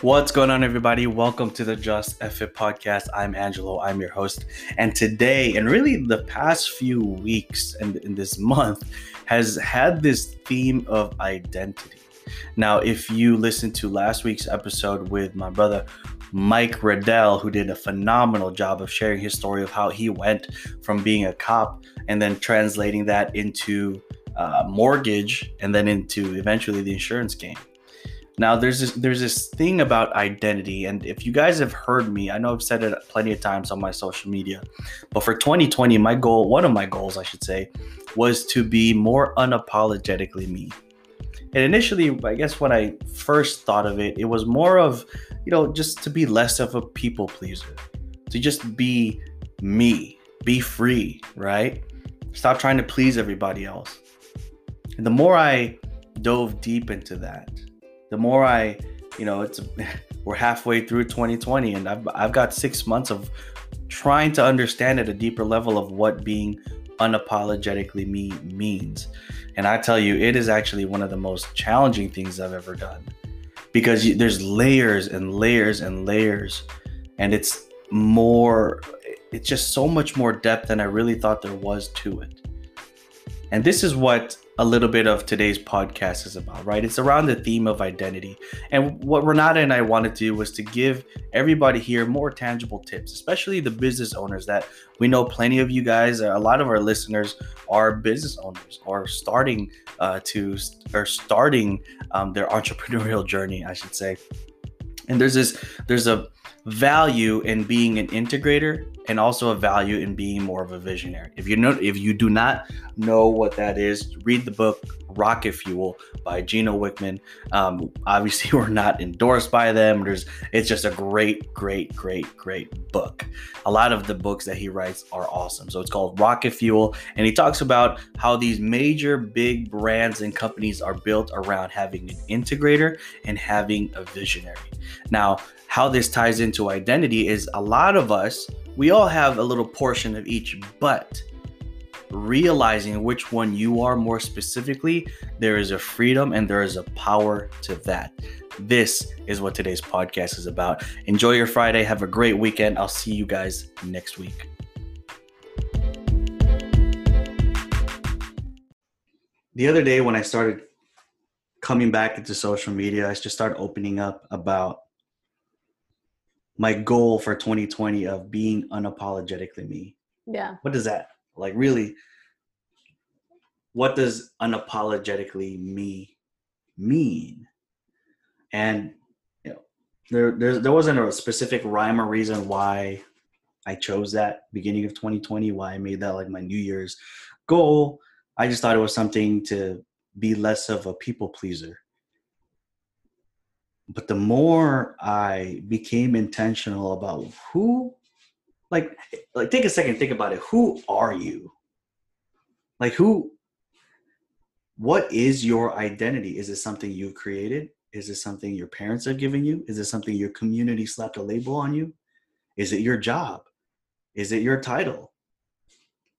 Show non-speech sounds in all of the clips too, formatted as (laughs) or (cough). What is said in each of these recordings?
What's going on, everybody? Welcome to the Just F-Fit podcast. I'm Angelo, I'm your host. And today, and really the past few weeks and in this month, has had this theme of identity. Now, if you listened to last week's episode with my brother Mike Riddell, who did a phenomenal job of sharing his story of how he went from being a cop and then translating that into uh, mortgage and then into eventually the insurance game. Now there's this there's this thing about identity, and if you guys have heard me, I know I've said it plenty of times on my social media, but for 2020, my goal, one of my goals, I should say, was to be more unapologetically me. And initially, I guess when I first thought of it, it was more of, you know, just to be less of a people pleaser, to just be me, be free, right? Stop trying to please everybody else. And the more I dove deep into that, the more I, you know, it's (laughs) we're halfway through 2020 and I've I've got 6 months of trying to understand at a deeper level of what being unapologetically me means. And I tell you, it is actually one of the most challenging things I've ever done because you, there's layers and layers and layers, and it's more, it's just so much more depth than I really thought there was to it. And this is what a little bit of today's podcast is about, right? It's around the theme of identity. And what Renata and I wanted to do was to give everybody here more tangible tips, especially the business owners that we know plenty of you guys, a lot of our listeners are business owners or starting uh, to, or starting um, their (laughs) entrepreneurial journey, I should say. And there's this, there's a value in being an integrator and also a value in being more of a visionary. If you know if you do not know what that is, read the book Rocket Fuel by Gino Wickman. Um, obviously, (laughs) we're not endorsed by them. There's it's just a great, great, great, great book. A lot of the books that he writes are awesome. So it's called Rocket Fuel, and he talks about how these major big brands and companies are built around having an integrator and having a visionary. Now, how this ties into identity is a lot of us we all have a little portion of each, but realizing which one you are more specifically, there is a freedom and there is a power to that. This is what today's podcast is about. Enjoy your Friday. Have a great weekend. I'll see you guys next week. The other day, when I started coming back into social media, I just started opening up about my goal for 2020 of being unapologetically me. Yeah. What does that like really what does unapologetically me mean? And you know, there there there wasn't a specific rhyme or reason why I chose that beginning of 2020, why I made that like my New Year's goal. I just thought it was something to be less of a people pleaser but the more I became intentional about who, like, like take a second, think about it. Who are you? Like, who? What is your identity? Is it something you've created? Is it something your parents have given you? Is it something your community slapped a label on you? Is it your job? Is it your title?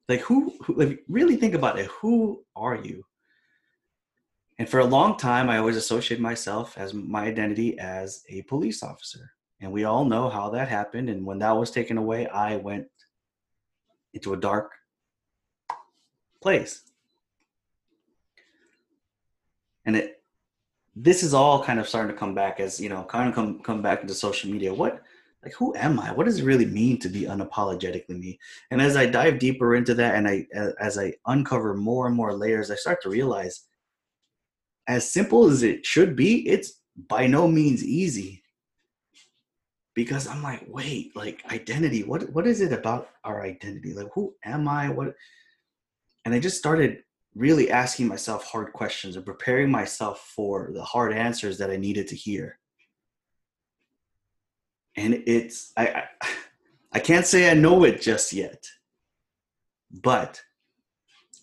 Like, who? who like, really think about it. Who are you? And for a long time, I always associated myself as my identity as a police officer. And we all know how that happened. And when that was taken away, I went into a dark place. And it this is all kind of starting to come back as, you know, kind of come come back into social media. What like who am I? What does it really mean to be unapologetically me? And as I dive deeper into that and I as I uncover more and more layers, I start to realize as simple as it should be, it's by no means easy. Because I'm like, wait, like identity, what what is it about our identity? Like who am I? What and I just started really asking myself hard questions and preparing myself for the hard answers that I needed to hear. And it's I I, (sighs) I can't say I know it just yet. But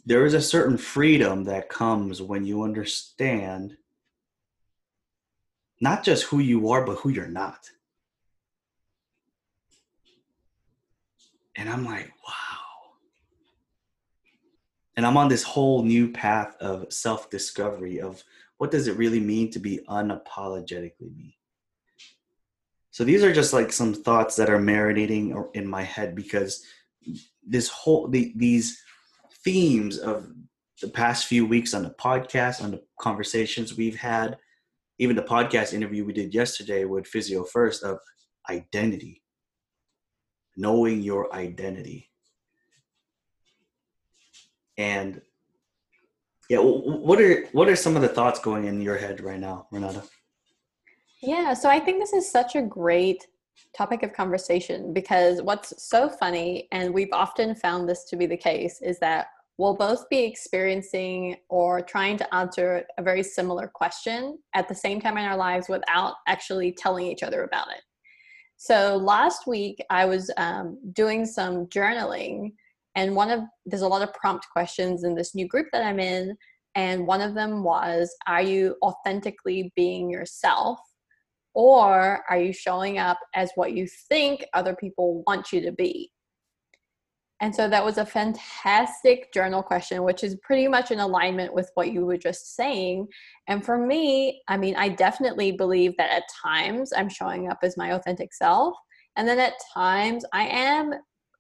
there is a certain freedom that comes when you understand not just who you are, but who you're not. And I'm like, wow. And I'm on this whole new path of self discovery of what does it really mean to be unapologetically me? So these are just like some thoughts that are marinating in my head because this whole the, these themes of the past few weeks on the podcast, on the conversations we've had, even the podcast interview we did yesterday with Physio First of identity, knowing your identity. And yeah, what are what are some of the thoughts going in your head right now, Renata? Yeah, so I think this is such a great topic of conversation because what's so funny, and we've often found this to be the case, is that we'll both be experiencing or trying to answer a very similar question at the same time in our lives without actually telling each other about it. So last week, I was um, doing some journaling, and one of there's a lot of prompt questions in this new group that I'm in. And one of them was, Are you authentically being yourself? Or are you showing up as what you think other people want you to be? And so that was a fantastic journal question, which is pretty much in alignment with what you were just saying. And for me, I mean, I definitely believe that at times I'm showing up as my authentic self. And then at times I am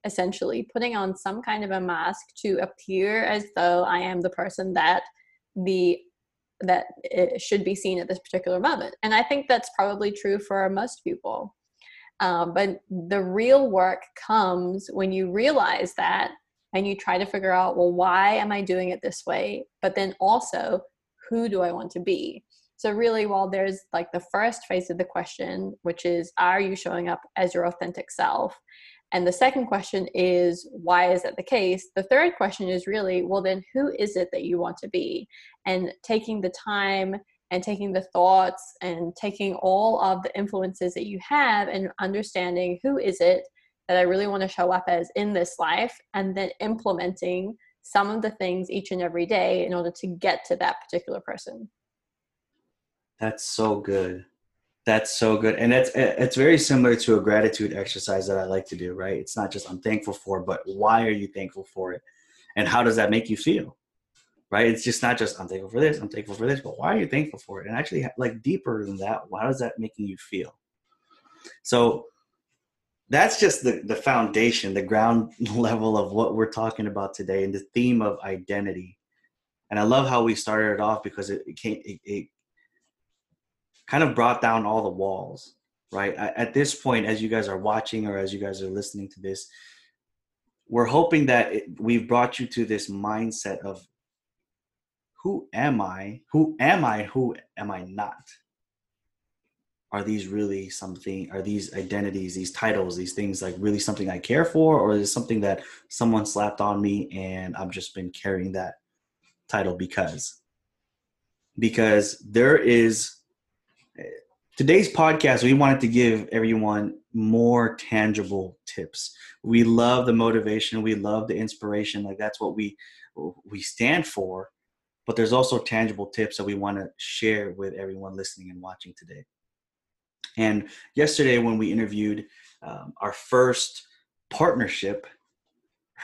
essentially putting on some kind of a mask to appear as though I am the person that the that it should be seen at this particular moment. And I think that's probably true for most people. Um, but the real work comes when you realize that and you try to figure out, well, why am I doing it this way? But then also, who do I want to be? So, really, while there's like the first phase of the question, which is, are you showing up as your authentic self? And the second question is, why is that the case? The third question is really, well, then who is it that you want to be? And taking the time and taking the thoughts and taking all of the influences that you have and understanding who is it that I really want to show up as in this life, and then implementing some of the things each and every day in order to get to that particular person. That's so good. That's so good, and it's it's very similar to a gratitude exercise that I like to do. Right? It's not just I'm thankful for, but why are you thankful for it, and how does that make you feel? Right? It's just not just I'm thankful for this, I'm thankful for this, but why are you thankful for it? And actually, like deeper than that, how does that making you feel? So that's just the the foundation, the ground (laughs) level of what we're talking about today, and the theme of identity. And I love how we started it off because it, it came it, it kind of brought down all the walls, right? At this point, as you guys are watching or as you guys are listening to this, we're hoping that it, we've brought you to this mindset of who am I? Who am I? Who am I not? Are these really something? Are these identities, these titles, these things like really something I care for, or is something that someone slapped on me and I've just been carrying that title because? Because there is today's podcast we wanted to give everyone more tangible tips we love the motivation we love the inspiration like that's what we we stand for but there's also tangible tips that we want to share with everyone listening and watching today. And yesterday when we interviewed um, our first partnership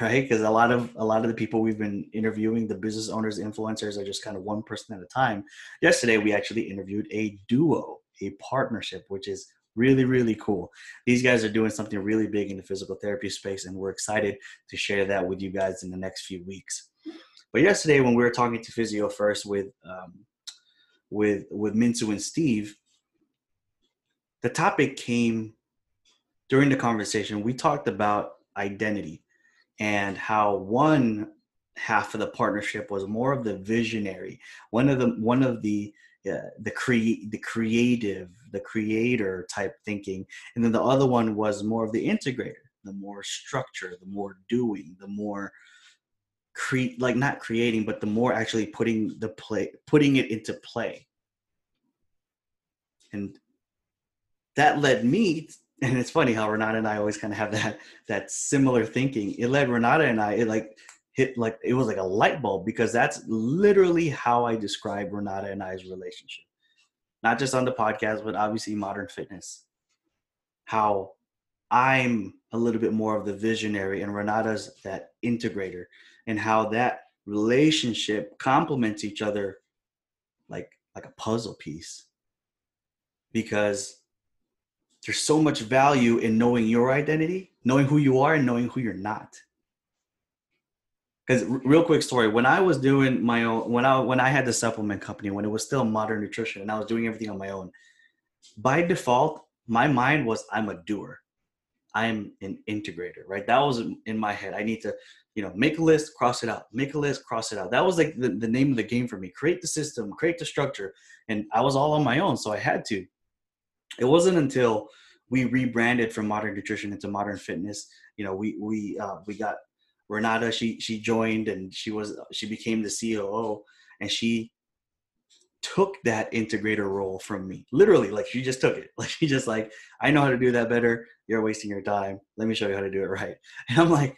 right? Because a lot of a lot of the people we've been interviewing the business owners influencers are just kind of one person at a time. Yesterday we actually interviewed a duo a partnership, which is really really cool. These guys are doing something really big in the physical therapy space and we're excited to share that with you guys in the next few weeks but yesterday when we were talking to physio first with um, with with minsu and steve the topic came during the conversation. We talked about identity and how one half of the partnership was more of the visionary one of the one of the uh, the create the creative the creator type thinking and then the other one was more of the integrator the more structure the more doing the more create like not creating but the more actually putting the play putting it into play and that led me and it's funny how renata and i always kind of have that that similar thinking it led renata and i it like hit like it was like a light bulb because that's literally how I describe Renata and I's relationship. Not just on the podcast, but obviously modern fitness. How I'm a little bit more of the visionary and Renata's that integrator, and how that relationship complements each other like like a puzzle piece. Because there's so much value in knowing your identity, knowing who you are, and knowing who you're not. Because real quick story, when I was doing my own, when I when I had the supplement company, when it was still modern nutrition, and I was doing everything on my own, by default, my mind was I'm a doer. I'm an integrator, right? That was in my head. I need to, you know, make a list, cross it out, make a list, cross it out. That was like the, the name of the game for me. Create the system, create the structure. And I was all on my own. So I had to. It wasn't until we rebranded from modern nutrition into modern fitness. You know, we we uh, we got Renata. She she joined and she was she became the COO and she took that integrator role from me literally like she just took it (laughs) like she just like i know how to do that better you're wasting your time let me show you how to do it right (laughs) and i'm like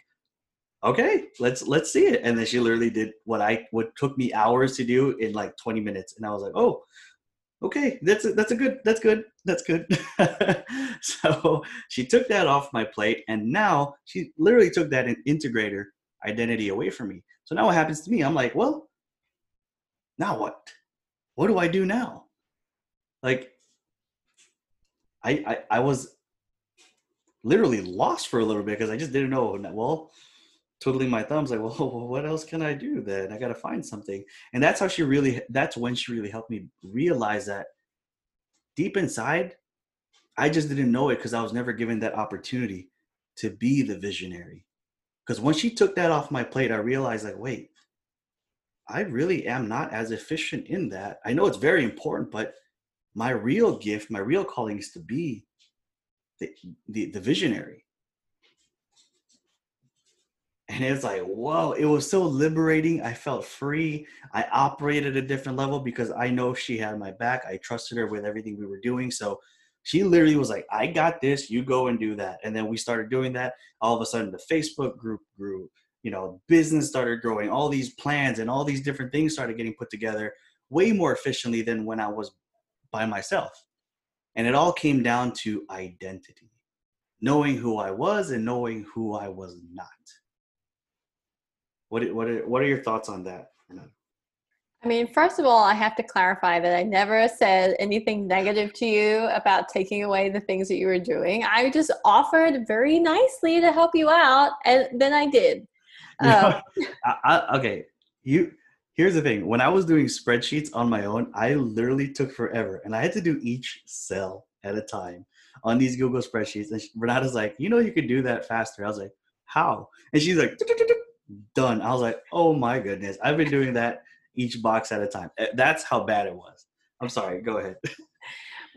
okay let's let's see it. And then she literally did what i what took me hours to do in like 20 minutes. And i was like oh okay that's a, that's a good that's good that's good. (laughs) So she took that off my plate and now she literally took that integrator identity away from me. So now what happens to me? I'm like well now what? What do I do now? Like, I, I, I was literally lost for a little bit because I just didn't know. Well, twiddling my thumbs, like, (laughs) well, what else can I do then? I got to find something. And that's how she really, that's when she really helped me realize that deep inside, I just didn't know it because I was never given that opportunity to be the visionary. Because when she took that off my plate, I realized, like, wait, I really am not as efficient in that. I know it's very important, but my real gift, my real calling is to be the, the, the visionary. And it's like, whoa, it was so liberating. I felt free. I operated at a different level because I know she had my back. I trusted her with everything we were doing. So she literally was like, I got this, you go and do that. And then we started doing that. All of a sudden, the Facebook group grew you know business started growing all these plans and all these different things started getting put together way more efficiently than when i was by myself and it all came down to identity knowing who i was and knowing who i was not what what are, what are your thoughts on that I mean, first of all, I have to clarify that I never said anything negative to you about taking away the things that you were doing. I just offered very nicely to help you out, and then I did. (laughs) Oh. I, I, okay, you. Here's the thing. When I was doing spreadsheets on my own, I literally took forever, and I had to do each cell at a time on these Google spreadsheets. And Renata's like, "You know, you could do that faster." I was like, "How?" And she's like, "Done." I was like, "Oh my goodness!" I've been doing that each box at a time. Eh, that's how bad it was. I'm sorry. Go ahead. (laughs)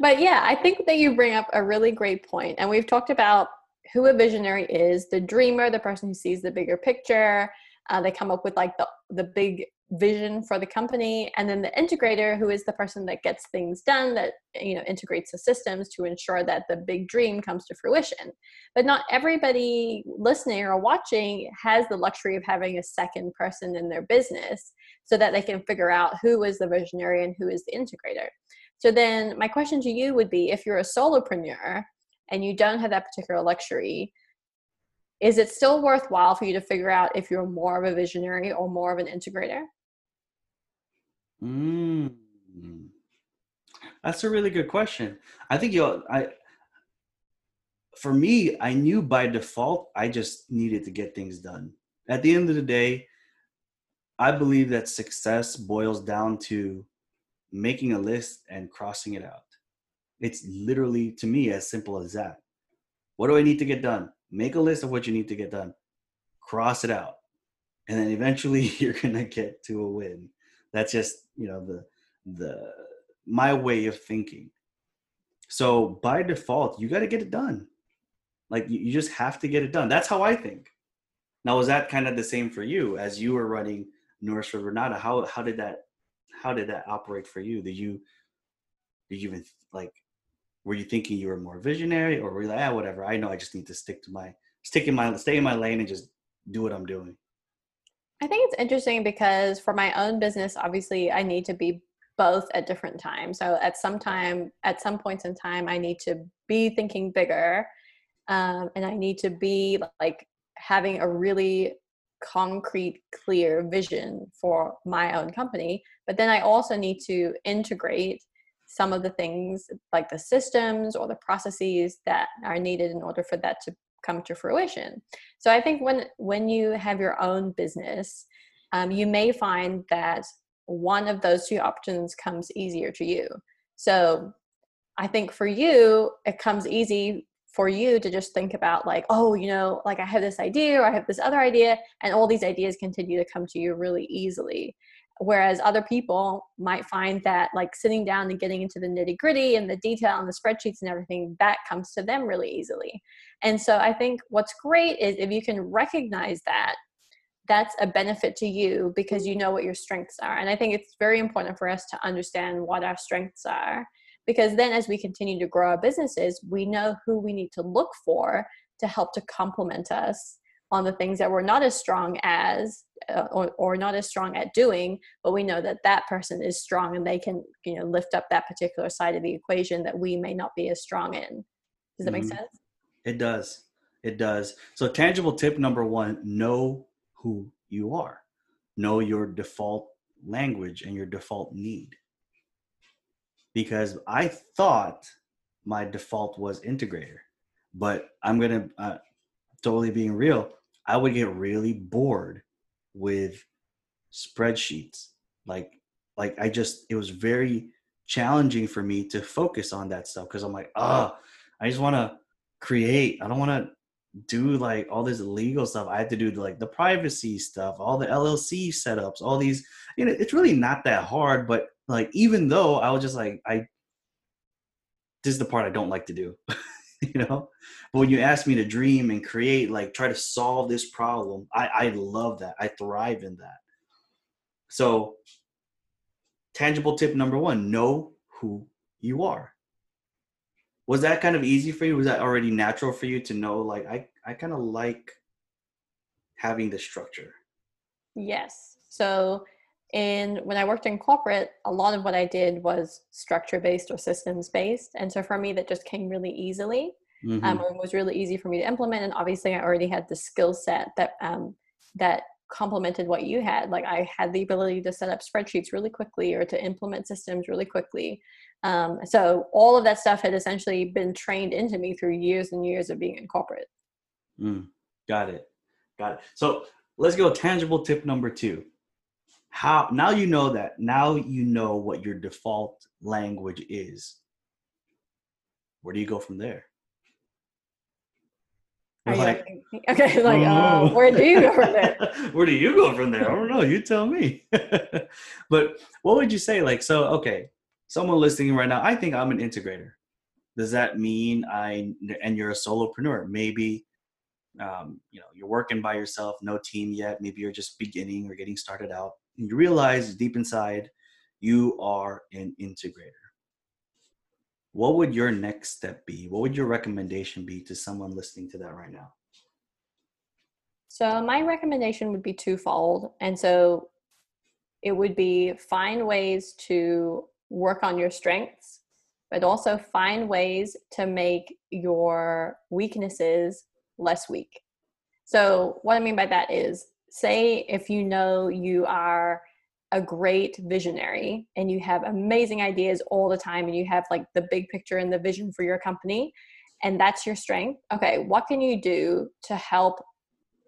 But yeah, I think that you bring up a really great point, and we've talked about who a visionary is the dreamer the person who sees the bigger picture uh, they come up with like the, the big vision for the company and then the integrator who is the person that gets things done that you know integrates the systems to ensure that the big dream comes to fruition but not everybody listening or watching has the luxury of having a second person in their business so that they can figure out who is the visionary and who is the integrator so then my question to you would be if you're a solopreneur and you don't have that particular luxury, is it still worthwhile for you to figure out if you're more of a visionary or more of an integrator? Mm. That's a really good question. I think you I for me, I knew by default I just needed to get things done. At the end of the day, I believe that success boils down to making a list and crossing it out. It's literally to me as simple as that. What do I need to get done? Make a list of what you need to get done. Cross it out. And then eventually (laughs) you're going to get to a win. That's just, you know, the the my way of thinking. So by default, you got to get it done. Like you, you just have to get it done. That's how I think. Now, was that kind of the same for you as you were running Nourish for Renata? How how did that how did that operate for you? Did you did you even like were you thinking you were more visionary or were you like, ah, whatever, I know I just need to stick to my, stick in my, stay in my lane and just do what I'm doing? I think it's interesting because for my own business, obviously I need to be both at different times. So at some time, at some points in time, I need to be thinking bigger um, and I need to be like having a really concrete, clear vision for my own company. But then I also need to integrate some of the things like the systems or the processes that are needed in order for that to come to fruition. So i think when when you have your own business um, you may find that one of those two options comes easier to you. So i think for you it comes easy for you to just think about like oh you know like i have this idea or i have this other idea and all these ideas continue to come to you really easily whereas other people might find that like sitting down and getting into the nitty gritty and the detail and the spreadsheets and everything that comes to them really easily. And so i think what's great is if you can recognize that that's a benefit to you because you know what your strengths are. And i think it's very important for us to understand what our strengths are because then as we continue to grow our businesses we know who we need to look for to help to complement us on the things that we're not as strong as uh, or, or not as strong at doing but we know that that person is strong and they can you know lift up that particular side of the equation that we may not be as strong in. Does that mm-hmm. make sense? It does. It does. So tangible tip number one know who you are. Know your default language and your default need. Because i thought my default was integrator but i'm gonna uh, totally being real I would get really bored with spreadsheets. Like, like I just, it was very challenging for me to focus on that stuff because I'm like, oh, I just want to create. I don't want to do like all this legal stuff. I have to do like the privacy stuff, all the LLC setups, all these. You know, it's really not that hard. But like, even though I was just like, I, this is the part I don't like to do. (laughs) (laughs) you know? But when you ask me to dream and create like try to solve this problem i i love that. I thrive in that. So tangible tip number one know who you are. Was that kind of easy for you? Was that already natural for you to know like i i kind of like having the structure? Yes. So and when I worked in corporate, a lot of what I did was structure based or systems based. And so for me, that just came really easily. Mm-hmm. Um, it was really easy for me to implement. And obviously, I already had the skill set that um, that complemented what you had. Like I had the ability to set up spreadsheets really quickly or to implement systems really quickly. Um, so all of that stuff had essentially been trained into me through years and years of being in corporate. Mm, got it. Got it. So let's go tangible tip number two how now you know that now you know what your default language is. Where do you go from there? Like, okay (laughs) like uh, where do you go from there? (laughs) Where do you go from there? I don't know you tell me. (laughs) But what would you say like so okay someone listening right now i think i'm an integrator. Does that mean i and you're a solopreneur maybe um, you know you're working by yourself no team yet maybe you're just beginning or getting started out you realize deep inside you are an integrator. What would your next step be? What would your recommendation be to someone listening to that right now? So my recommendation would be twofold and so it would be find ways to work on your strengths but also find ways to make your weaknesses less weak. So what i mean by that is say if you know you are a great visionary and you have amazing ideas all the time and you have like the big picture and the vision for your company and that's your strength okay what can you do to help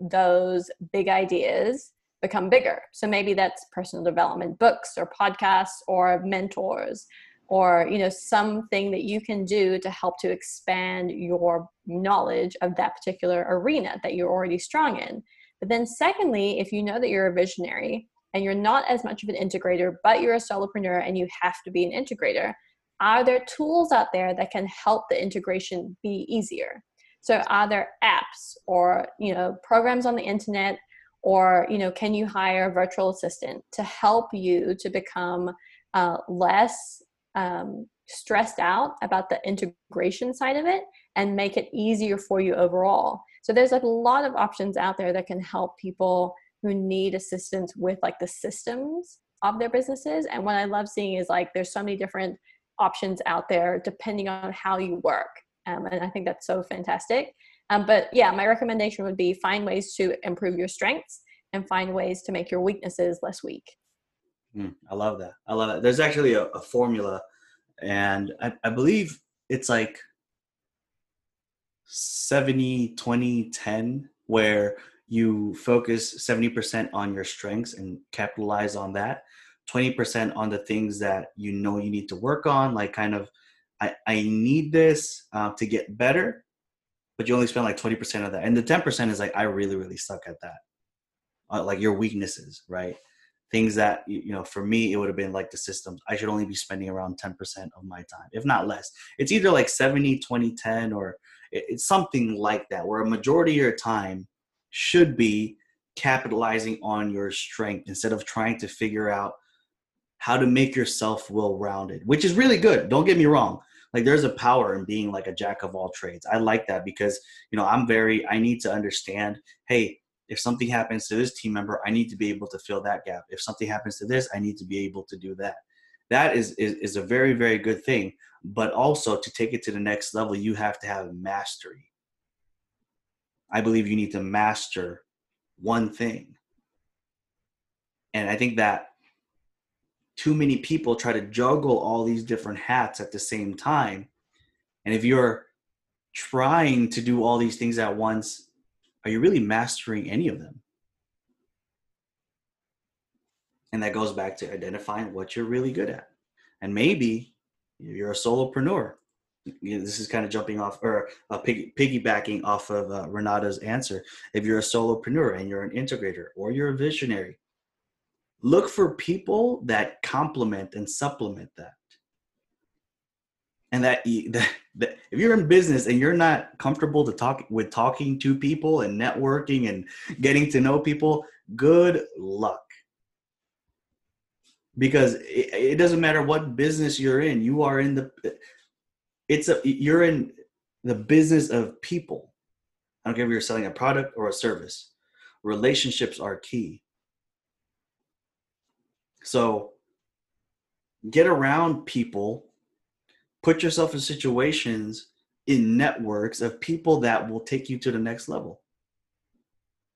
those big ideas become bigger? So maybe that's personal development books or podcasts or mentors or you know something that you can do to help to expand your knowledge of that particular arena that you're already strong in but then, secondly, if you know that you're a visionary and you're not as much of an integrator, but you're a solopreneur and you have to be an integrator, are there tools out there that can help the integration be easier? So, are there apps or you know programs on the internet, or you know, can you hire a virtual assistant to help you to become uh, less um, stressed out about the integration side of it and make it easier for you overall? So there's a lot of options out there that can help people who need assistance with like the systems of their businesses. And what I love seeing is like there's so many different options out there depending on how you work. Um, and I think that's so fantastic. Um, but yeah, my recommendation would be find ways to improve your strengths and find ways to make your weaknesses less weak. Mm, I love that. I love that. There's actually a, a formula and I, I believe it's like 70 20 10 where you focus 70% on your strengths and capitalize on that 20% on the things that you know you need to work on like kind of i, I need this uh, to get better but you only spend like 20% of that and the 10% is like i really really suck at that uh, like your weaknesses right things that you know for me it would have been like the systems i should only be spending around 10% of my time if not less it's either like 70 20 10 or it's something like that where a majority of your time should be capitalizing on your strength instead of trying to figure out how to make yourself well rounded, which is really good. Don't get me wrong. Like there's a power in being like a jack of all trades. I like that because, you know, I'm very, I need to understand, hey, if something happens to this team member, I need to be able to fill that gap. If something happens to this, I need to be able to do that. That is, is, is a very, very good thing. But also to take it to the next level, you have to have mastery. I believe you need to master one thing. And I think that too many people try to juggle all these different hats at the same time. And if you're trying to do all these things at once, are you really mastering any of them? And that goes back to identifying what you're really good at. And maybe you're a solopreneur. This is kind of jumping off or uh, piggy, piggybacking off of uh, Renata's answer. If you're a solopreneur and you're an integrator or you're a visionary, look for people that complement and supplement that and (laughs) that, that, if you're in business and you're not comfortable to talk with talking to people and networking and getting to know people good luck. Because it, it doesn't matter what business you're in you are in the it's a you're in the business of people. I don't care if you're selling a product or a service relationships are key. So get around people, put yourself in situations in networks of people that will take you to the next level.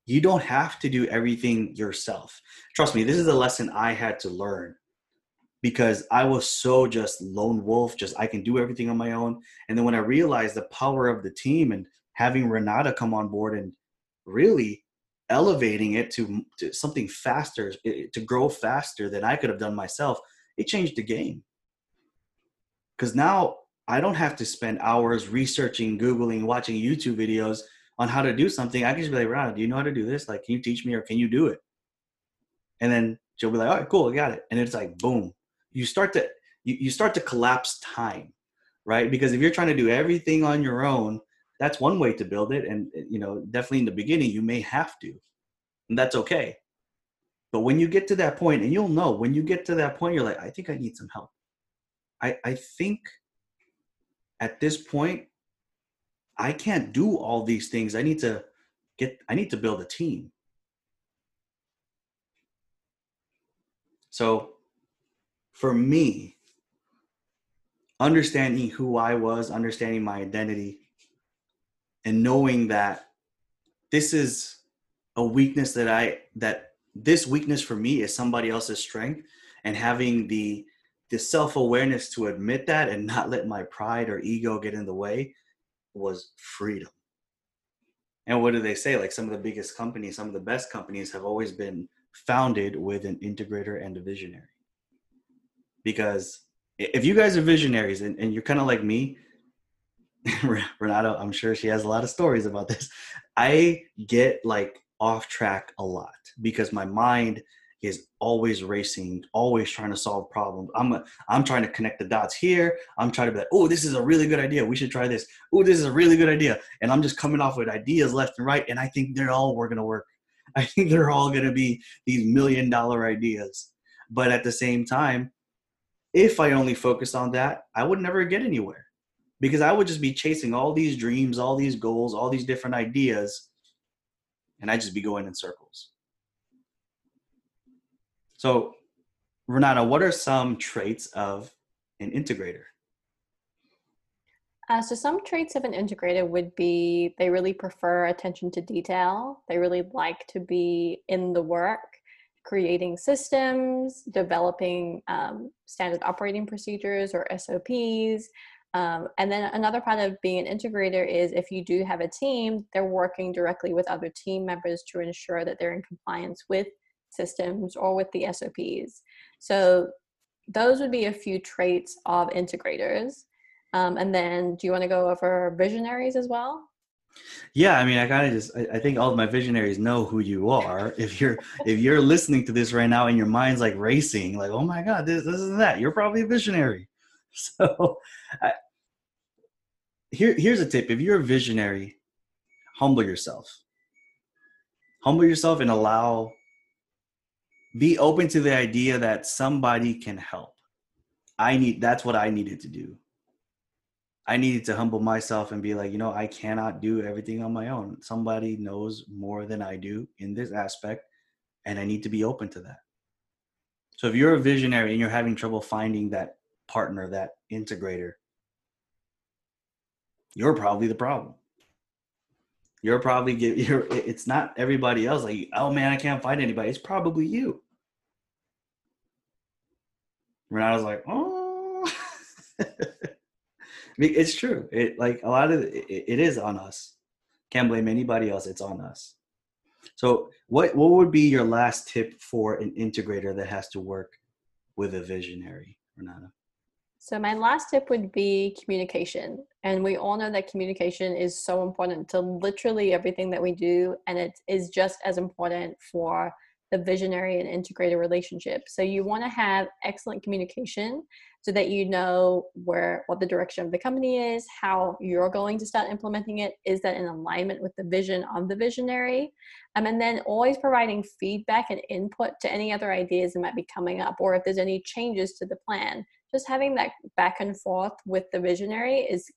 You don't have to do everything yourself. Trust me, this is a lesson I had to learn because I was so just lone wolf, just I can do everything on my own. And then when I realized the power of the team and having Renata come on board and really elevating it to, to something faster eh, to grow faster than i could have done myself it changed the game because now i don't have to spend hours researching googling watching youtube videos on how to do something. I can just be like Rana, do you know how to do this? Like can you teach me or can you do it? And then she'll be like all right cool i got it. And it's like boom. You start to you, you start to collapse time right? Because if you're trying to do everything on your own that's one way to build it. And eh, you know definitely in the beginning you may have to. And that's okay. But when you get to that point and you'll know when you get to that point you're like i think i need some help i i think at this point i can't do all these things. I need to get i need to build a team. So for me understanding who i was understanding my identity and knowing that this is a weakness that I that this weakness for me is somebody else's strength and having the the self-awareness to admit that and not let my pride or ego get in the way was freedom. And what do they say? Like some of the biggest companies, some of the best companies have always been founded with an integrator and a visionary. Because if you guys are visionaries and, and you're kind of like me, (laughs) Renata, I'm sure she has a lot of stories about this. I get like off track a lot because my mind is always racing, always trying to solve problems. I'm I'm trying to connect the dots here. I'm trying to be like, oh, this is a really good idea. We should try this. Oh, this is a really good idea. And I'm just coming off with ideas left and right. And I think they're all we're gonna work. (laughs) I think they're all gonna be these million dollar ideas. But at the same time, if I only focused on that, I would never get anywhere because I would just be chasing all these dreams, all these goals, all these different ideas, and I'd just be going in circles. So, Renata, what are some traits of an integrator? Uh, so, some traits of an integrator would be they really prefer attention to detail. They really like to be in the work creating systems, developing um, standard operating procedures or SOPs. Um, and then another part of being an integrator is if you do have a team, they're working directly with other team members to ensure that they're in compliance with systems or with the SOPs. So those would be a few traits of integrators. Um, and then do you want to go over visionaries as well? Yeah, I mean, I kind of just I, I, think all of my visionaries know who you are. (laughs) If you're if you're listening to this right now and your mind's like racing, like, oh my god, this this is that, you're probably a visionary. (laughs) So, I, here here's a tip: if you're a visionary, humble yourself. Humble yourself and allow. Be open to the idea that somebody can help. I need. That's what I needed to do I needed to humble myself and be like, you know, I cannot do everything on my own. Somebody knows more than I do in this aspect, and I need to be open to that. So if you're a visionary and you're having trouble finding that partner, that integrator, you're probably the problem. You're probably get (laughs) you're it's not everybody else like, oh man, I can't find anybody. It's probably you. Renata's like, oh (laughs) it's true. It like a lot of it, it is on us. Can't blame anybody else. It's on us. So, what what would be your last tip for an integrator that has to work with a visionary, Renata? So, my last tip would be communication. And we all know that communication is so important to literally everything that we do. And it is just as important for the visionary and integrated relationship. So you want to have excellent communication so that you know where what the direction of the company is, how you're going to start implementing it. Is that in alignment with the vision of the visionary? Um, and then always providing feedback and input to any other ideas that might be coming up, or if there's any changes to the plan. Just having that back and forth with the visionary is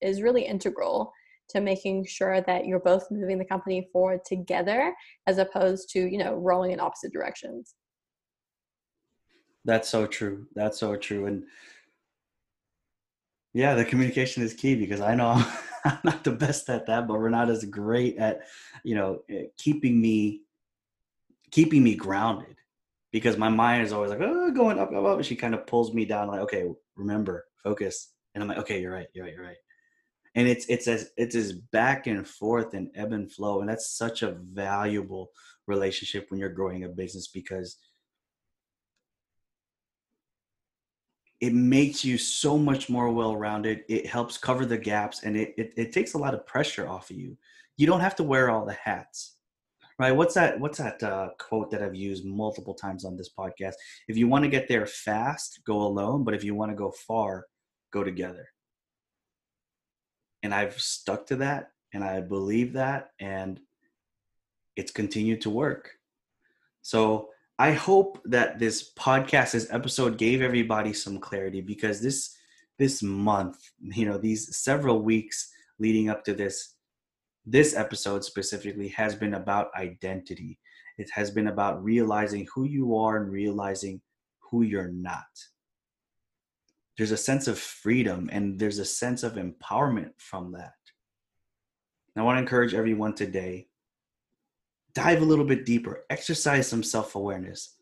is really integral to making sure that you're both moving the company forward together as opposed to you know rolling in opposite directions. That's so true. That's so true. And yeah the communication is key because i know (laughs) i'm not the best at that but renata's great at you know eh, keeping me keeping me grounded because my mind is always like oh going up up up. And she kind of pulls me down like okay remember focus. And i'm like okay you're right you're right you're right and it's it's as it's as back and forth and ebb and flow and that's such a valuable relationship when you're growing a business because it makes you so much more well-rounded it helps cover the gaps and it, it, it takes a lot of pressure off of you. You don't have to wear all the hats right? What's that what's that uh, quote that i've used multiple times on this podcast? If you want to get there fast go alone but if you want to go far go together and I've stuck to that and I believe that and it's continued to work. So I hope that this podcast, this episode gave everybody some clarity because this this month, you know, these several weeks leading up to this this episode specifically has been about identity. It has been about realizing who you are and realizing who you're not there's a sense of freedom and there's a sense of empowerment from that. And I want to encourage everyone today dive a little bit deeper, exercise some self awareness,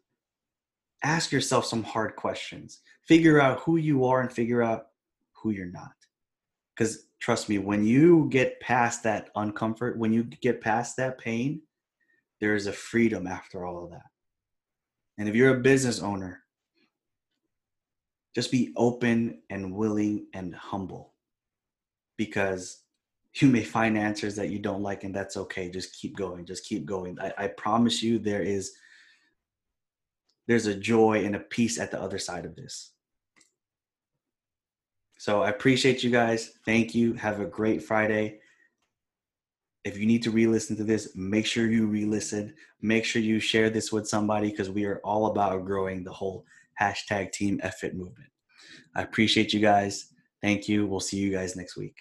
ask yourself some hard questions, figure out who you are and figure out who you're not. Because trust me, when you get past that uncomfort, when you get past that pain, there is a freedom after all of that. And if you're a business owner, just be open and willing and humble. Because you may find answers that you don't like and that's okay. Just keep going just keep going. I, I, promise you there is there's a joy and a peace at the other side of this. So i appreciate you guys. Thank you. Have a great friday. If you need to re-listen to this make sure you re-listen. Make sure you share this with somebody because we are all about growing the whole hashtag team effort movement. I appreciate you guys. Thank you. We'll see you guys next week.